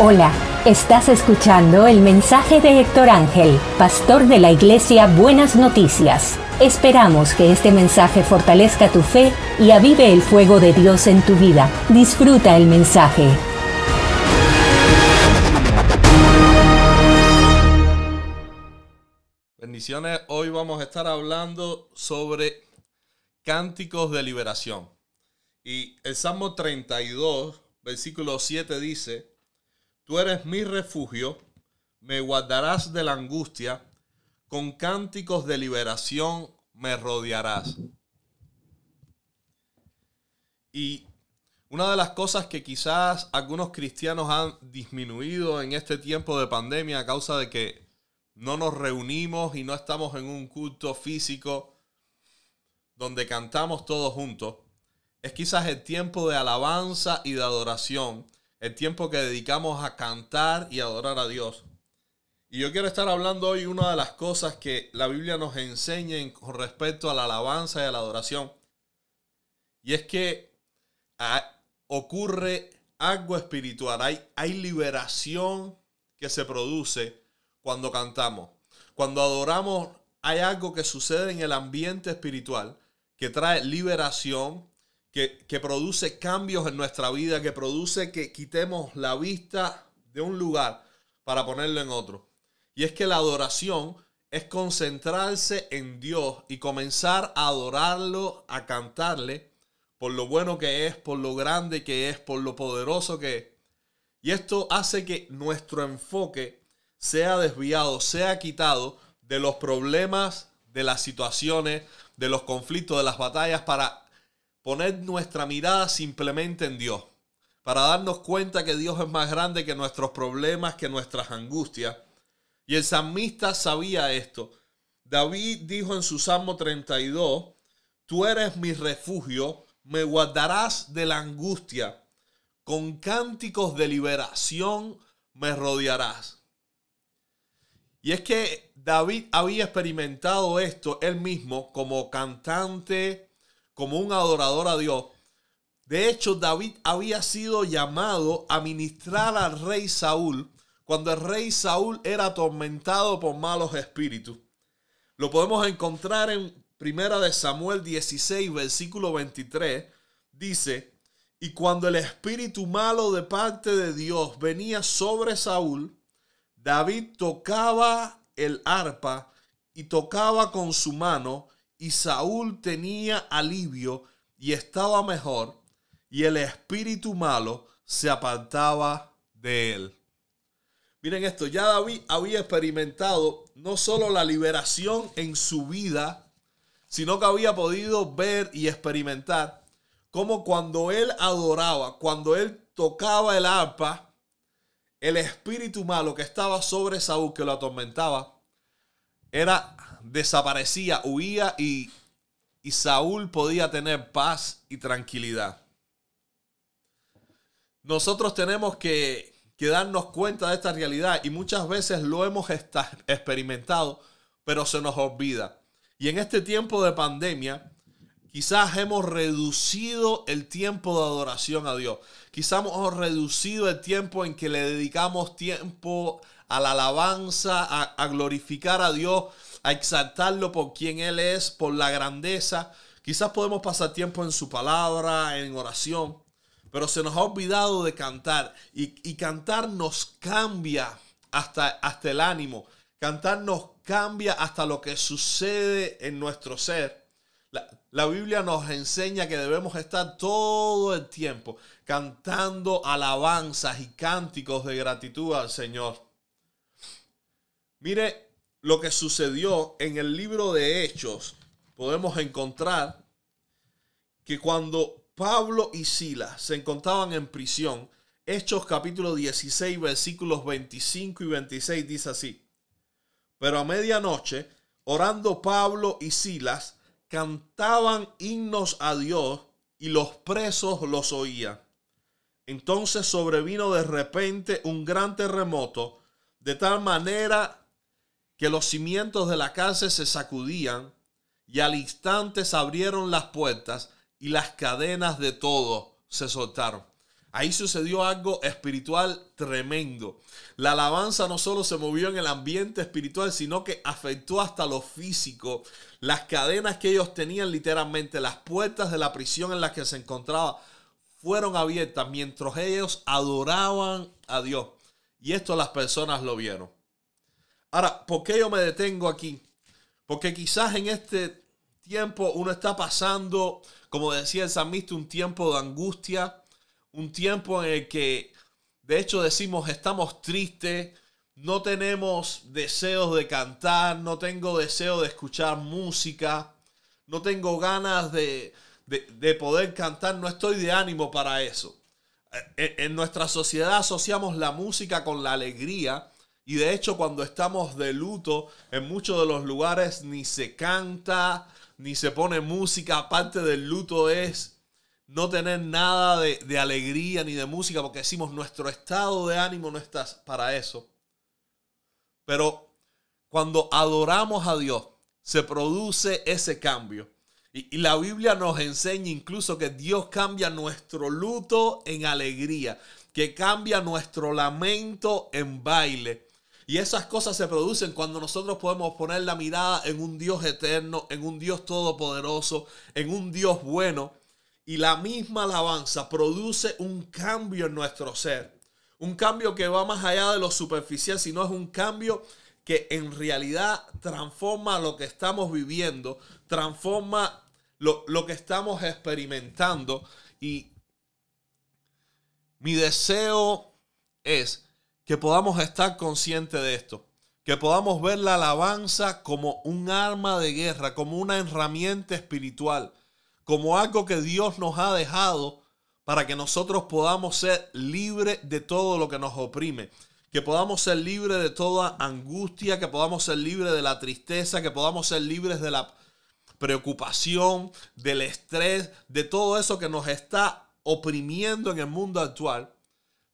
Hola, estás escuchando el mensaje de Héctor Ángel, pastor de la iglesia Buenas Noticias. Esperamos que este mensaje fortalezca tu fe y avive el fuego de Dios en tu vida. Disfruta el mensaje. Bendiciones, hoy vamos a estar hablando sobre cánticos de liberación. Y el Salmo 32, versículo 7 dice, Tú eres mi refugio, me guardarás de la angustia, con cánticos de liberación me rodearás. Y una de las cosas que quizás algunos cristianos han disminuido en este tiempo de pandemia a causa de que no nos reunimos y no estamos en un culto físico donde cantamos todos juntos, es quizás el tiempo de alabanza y de adoración el tiempo que dedicamos a cantar y adorar a Dios. Y yo quiero estar hablando hoy una de las cosas que la Biblia nos enseña con respecto a la alabanza y a la adoración. Y es que ah, ocurre algo espiritual, hay, hay liberación que se produce cuando cantamos. Cuando adoramos hay algo que sucede en el ambiente espiritual que trae liberación, que, produce cambios en nuestra vida, que produce que quitemos la vista de un lugar para ponerlo en otro. Y es que la adoración es concentrarse en Dios y comenzar a adorarlo, a cantarle por lo bueno que es, por lo grande que es, por lo poderoso que es. Y esto hace que nuestro enfoque sea desviado, sea quitado de los problemas, de las situaciones, de los conflictos, de las batallas, para poner nuestra mirada simplemente en Dios, para darnos cuenta que Dios es más grande que nuestros problemas, que nuestras angustias. Y el salmista sabía esto. David dijo en su Salmo 32, Tú eres mi refugio, me guardarás de la angustia, con cánticos de liberación me rodearás. Y es que David había experimentado esto él mismo como cantante como un adorador a Dios. De hecho, David había sido llamado a ministrar al rey Saúl cuando el rey Saúl era atormentado por malos espíritus. Lo podemos encontrar en Primera de Samuel 16, versículo 23. Dice, y cuando el espíritu malo de parte de Dios venía sobre Saúl, David tocaba el arpa y tocaba con su mano y Saúl tenía alivio y estaba mejor, y el espíritu malo se apartaba de él. Miren esto, ya David había experimentado no solo la liberación en su vida, sino que había podido ver y experimentar cómo cuando él adoraba, cuando él tocaba el arpa, el espíritu malo que estaba sobre Saúl, que lo atormentaba, era desaparecía, huía y, y Saúl podía tener paz y tranquilidad. Nosotros tenemos que, que darnos cuenta de esta realidad y muchas veces lo hemos experimentado, pero se nos olvida. Y en este tiempo de pandemia, quizás hemos reducido el tiempo de adoración a Dios. Quizás hemos reducido el tiempo en que le dedicamos tiempo a la alabanza, a, glorificar a Dios a exaltarlo por quien Él es, por la grandeza. Quizás podemos pasar tiempo en su palabra, en oración, pero se nos ha olvidado de cantar. Y, cantar nos cambia hasta, hasta el ánimo. Cantar nos cambia hasta lo que sucede en nuestro ser. La, Biblia nos enseña que debemos estar todo el tiempo cantando alabanzas y cánticos de gratitud al Señor. Mire, lo que sucedió en el libro de Hechos, podemos encontrar que cuando Pablo y Silas se encontraban en prisión, Hechos capítulo 16 versículos 25 y 26 dice así, pero a medianoche, orando Pablo y Silas, cantaban himnos a Dios y los presos los oían. Entonces sobrevino de repente un gran terremoto, de tal manera que los cimientos de la cárcel se sacudían y al instante se abrieron las puertas y las cadenas de todo se soltaron. Ahí sucedió algo espiritual tremendo. La alabanza no solo se movió en el ambiente espiritual, sino que afectó hasta lo físico. Las cadenas que ellos tenían literalmente, las puertas de la prisión en las que se encontraba, fueron abiertas mientras ellos adoraban a Dios. Y esto las personas lo vieron. Ahora, ¿por qué yo me detengo aquí? Porque quizás en este tiempo uno está pasando, como decía el salmista, un tiempo de angustia, un tiempo en el que de hecho decimos estamos tristes, no tenemos deseos de cantar, no tengo deseo de escuchar música, no tengo ganas de, de, poder cantar, no estoy de ánimo para eso. En, en nuestra sociedad asociamos la música con la alegría y de hecho cuando estamos de luto en muchos de los lugares ni se canta, ni se pone música, aparte del luto es no tener nada de, alegría ni de música, porque decimos nuestro estado de ánimo no está para eso. Pero cuando adoramos a Dios, se produce ese cambio. Y, la Biblia nos enseña incluso que Dios cambia nuestro luto en alegría, que cambia nuestro lamento en baile. Y esas cosas se producen cuando nosotros podemos poner la mirada en un Dios eterno, en un Dios todopoderoso, en un Dios bueno y la misma alabanza produce un cambio en nuestro ser. Un cambio que va más allá de lo superficial, sino es un cambio que en realidad transforma lo que estamos viviendo, transforma lo, lo que estamos experimentando. Y mi deseo es que podamos estar conscientes de esto, que podamos ver la alabanza como un arma de guerra, como una herramienta espiritual como algo que Dios nos ha dejado para que nosotros podamos ser libres de todo lo que nos oprime, que podamos ser libres de toda angustia, que podamos ser libres de la tristeza, que podamos ser libres de la preocupación, del estrés, de todo eso que nos está oprimiendo en el mundo actual,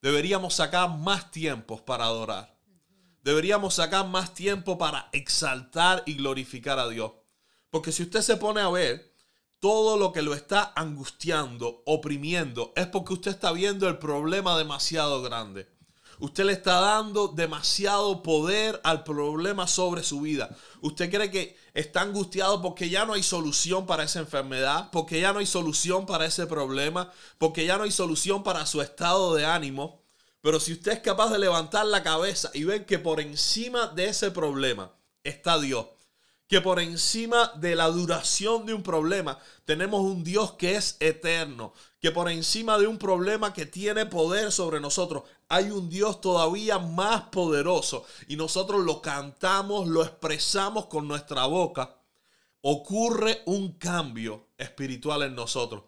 deberíamos sacar más tiempos para adorar. Deberíamos sacar más tiempo para exaltar y glorificar a Dios. Porque si usted se pone a ver, todo lo que lo está angustiando, oprimiendo, es porque usted está viendo el problema demasiado grande. Usted le está dando demasiado poder al problema sobre su vida. Usted cree que está angustiado porque ya no hay solución para esa enfermedad, porque ya no hay solución para ese problema, porque ya no hay solución para su estado de ánimo. Pero si usted es capaz de levantar la cabeza y ver que por encima de ese problema está Dios, que por encima de la duración de un problema tenemos un Dios que es eterno, que por encima de un problema que tiene poder sobre nosotros hay un Dios todavía más poderoso y nosotros lo cantamos, lo expresamos con nuestra boca, ocurre un cambio espiritual en nosotros.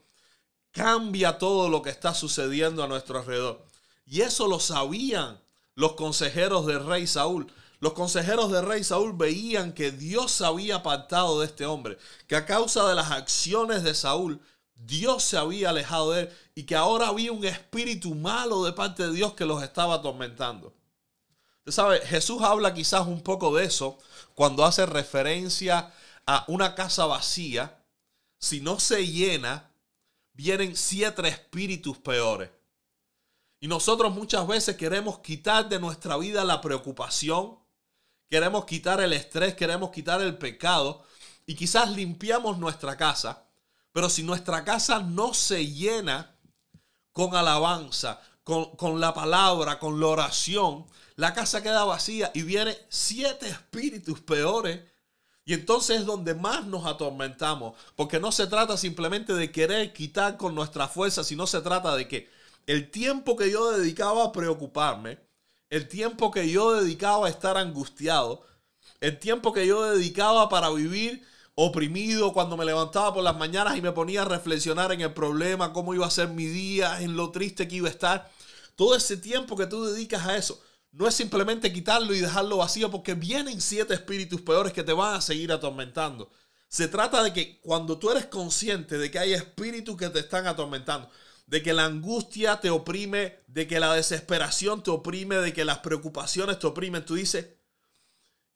Cambia todo lo que está sucediendo a nuestro alrededor. Y eso lo sabían los consejeros del rey Saúl. Los consejeros de rey Saúl veían que Dios se había apartado de este hombre, que a causa de las acciones de Saúl, Dios se había alejado de él y que ahora había un espíritu malo de parte de Dios que los estaba atormentando. Usted sabe, Jesús habla quizás un poco de eso cuando hace referencia a una casa vacía. Si no se llena, vienen siete espíritus peores. Y nosotros muchas veces queremos quitar de nuestra vida la preocupación, queremos quitar el estrés, queremos quitar el pecado y quizás limpiamos nuestra casa, pero si nuestra casa no se llena con alabanza, con, la palabra, con la oración, la casa queda vacía y vienen siete espíritus peores. Y entonces es donde más nos atormentamos, porque no se trata simplemente de querer quitar con nuestra fuerza, sino se trata de que el tiempo que yo dedicaba a preocuparme, el tiempo que yo dedicaba a estar angustiado, el tiempo que yo dedicaba para vivir oprimido cuando me levantaba por las mañanas y me ponía a reflexionar en el problema, cómo iba a ser mi día, en lo triste que iba a estar. Todo ese tiempo que tú dedicas a eso no es simplemente quitarlo y dejarlo vacío porque vienen siete espíritus peores que te van a seguir atormentando. Se trata de que cuando tú eres consciente de que hay espíritus que te están atormentando, de que la angustia te oprime, de que la desesperación te oprime, de que las preocupaciones te oprimen, tú dices,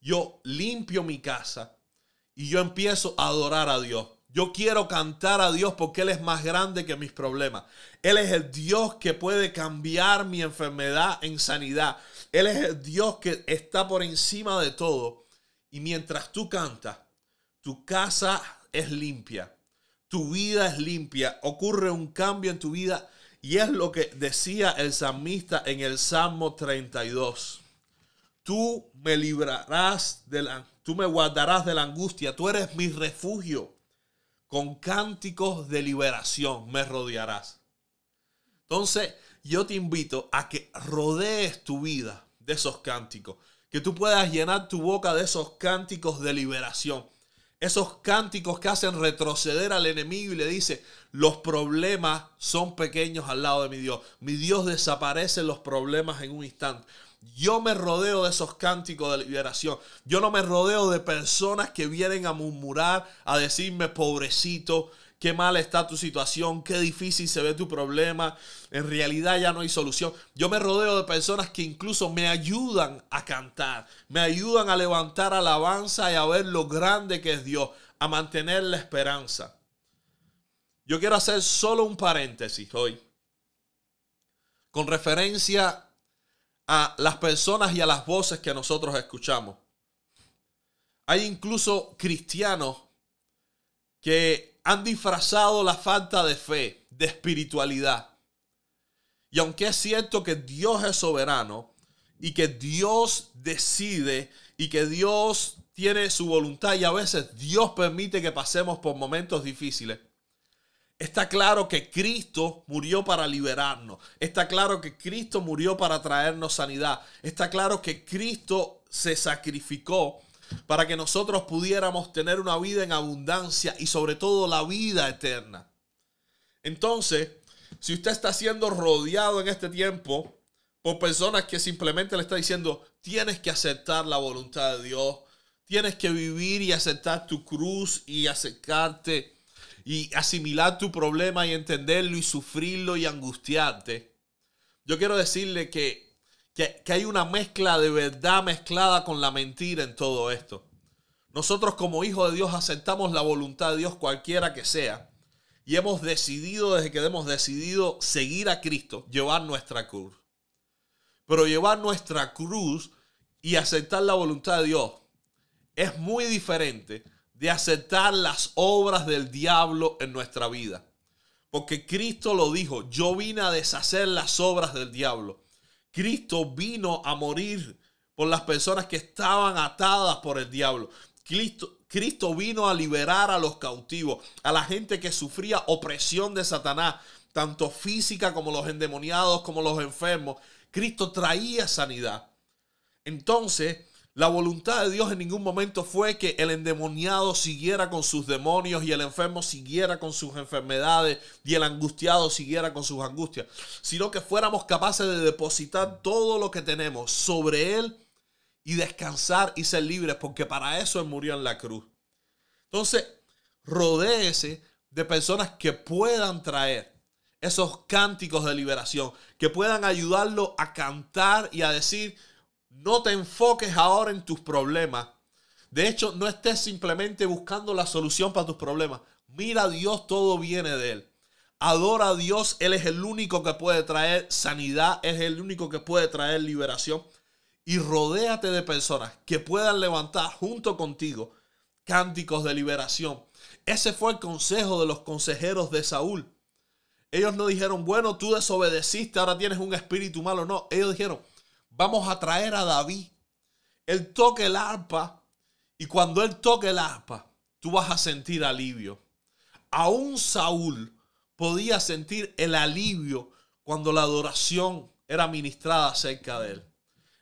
yo limpio mi casa y yo empiezo a adorar a Dios. Yo quiero cantar a Dios porque Él es más grande que mis problemas. Él es el Dios que puede cambiar mi enfermedad en sanidad. Él es el Dios que está por encima de todo. Y mientras tú cantas, tu casa es limpia, tu vida es limpia, ocurre un cambio en tu vida. Y es lo que decía el salmista en el Salmo 32. Tú me librarás de la, tú me guardarás de la angustia, tú eres mi refugio con cánticos de liberación me rodearás. Entonces, yo te invito a que rodees tu vida de esos cánticos, que tú puedas llenar tu boca de esos cánticos de liberación, esos cánticos que hacen retroceder al enemigo y le dice, los problemas son pequeños al lado de mi Dios. Mi Dios desaparece los problemas en un instante. Yo me rodeo de esos cánticos de liberación. Yo no me rodeo de personas que vienen a murmurar, a decirme, pobrecito, qué mal está tu situación, qué difícil se ve tu problema, en realidad ya no hay solución. Yo me rodeo de personas que incluso me ayudan a cantar, me ayudan a levantar alabanza y a ver lo grande que es Dios, a mantener la esperanza. Yo quiero hacer solo un paréntesis hoy con referencia a las personas y a las voces que nosotros escuchamos. Hay incluso cristianos que han disfrazado la falta de fe, de espiritualidad. Y aunque es cierto que Dios es soberano y que Dios decide y que Dios tiene su voluntad y a veces Dios permite que pasemos por momentos difíciles, Está claro que Cristo murió para liberarnos. Está claro que Cristo murió para traernos sanidad. Está claro que Cristo se sacrificó para que nosotros pudiéramos tener una vida en abundancia y sobre todo la vida eterna. Entonces, si usted está siendo rodeado en este tiempo por personas que simplemente le está diciendo, tienes que aceptar la voluntad de Dios, tienes que vivir y aceptar tu cruz y acercarte y asimilar tu problema y entenderlo y sufrirlo y angustiarte, yo quiero decirle que, que, hay una mezcla de verdad mezclada con la mentira en todo esto. Nosotros como hijos de Dios aceptamos la voluntad de Dios cualquiera que sea y hemos decidido desde que hemos decidido seguir a Cristo, llevar nuestra cruz. Pero llevar nuestra cruz y aceptar la voluntad de Dios es muy diferente de aceptar las obras del diablo en nuestra vida. Porque Cristo lo dijo, yo vine a deshacer las obras del diablo. Cristo vino a morir por las personas que estaban atadas por el diablo. Cristo, Cristo vino a liberar a los cautivos, a la gente que sufría opresión de Satanás, tanto física como los endemoniados, como los enfermos. Cristo traía sanidad. Entonces, la voluntad de Dios en ningún momento fue que el endemoniado siguiera con sus demonios y el enfermo siguiera con sus enfermedades y el angustiado siguiera con sus angustias, sino que fuéramos capaces de depositar todo lo que tenemos sobre Él y descansar y ser libres, porque para eso Él murió en la cruz. Entonces, rodéese de personas que puedan traer esos cánticos de liberación, que puedan ayudarlo a cantar y a decir, no te enfoques ahora en tus problemas. De hecho, no estés simplemente buscando la solución para tus problemas. Mira a Dios, todo viene de Él. Adora a Dios, Él es el único que puede traer sanidad, es el único que puede traer liberación. Y rodéate de personas que puedan levantar junto contigo cánticos de liberación. Ese fue el consejo de los consejeros de Saúl. Ellos no dijeron, bueno, tú desobedeciste, ahora tienes un espíritu malo. No, ellos dijeron, vamos a traer a David. Él toque el arpa y cuando él toque el arpa, tú vas a sentir alivio. Aún Saúl podía sentir el alivio cuando la adoración era ministrada cerca de él.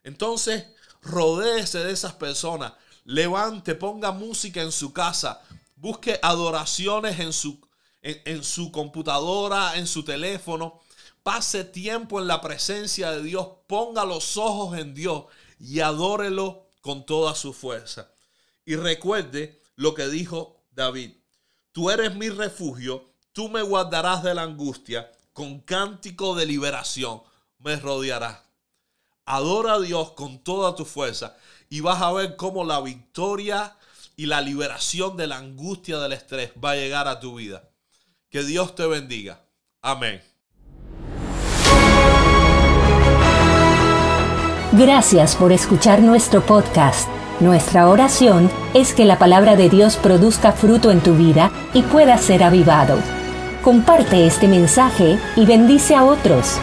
Entonces, rodéese de esas personas. Levante, ponga música en su casa. Busque adoraciones en su, en su computadora, en su teléfono Pase tiempo en la presencia de Dios, ponga los ojos en Dios y adórelo con toda su fuerza. Y recuerde lo que dijo David, tú eres mi refugio, tú me guardarás de la angustia, con cántico de liberación me rodearás. Adora a Dios con toda tu fuerza y vas a ver cómo la victoria y la liberación de la angustia del estrés va a llegar a tu vida. Que Dios te bendiga. Amén. Gracias por escuchar nuestro podcast. Nuestra oración es que la palabra de Dios produzca fruto en tu vida y pueda ser avivado. Comparte este mensaje y bendice a otros.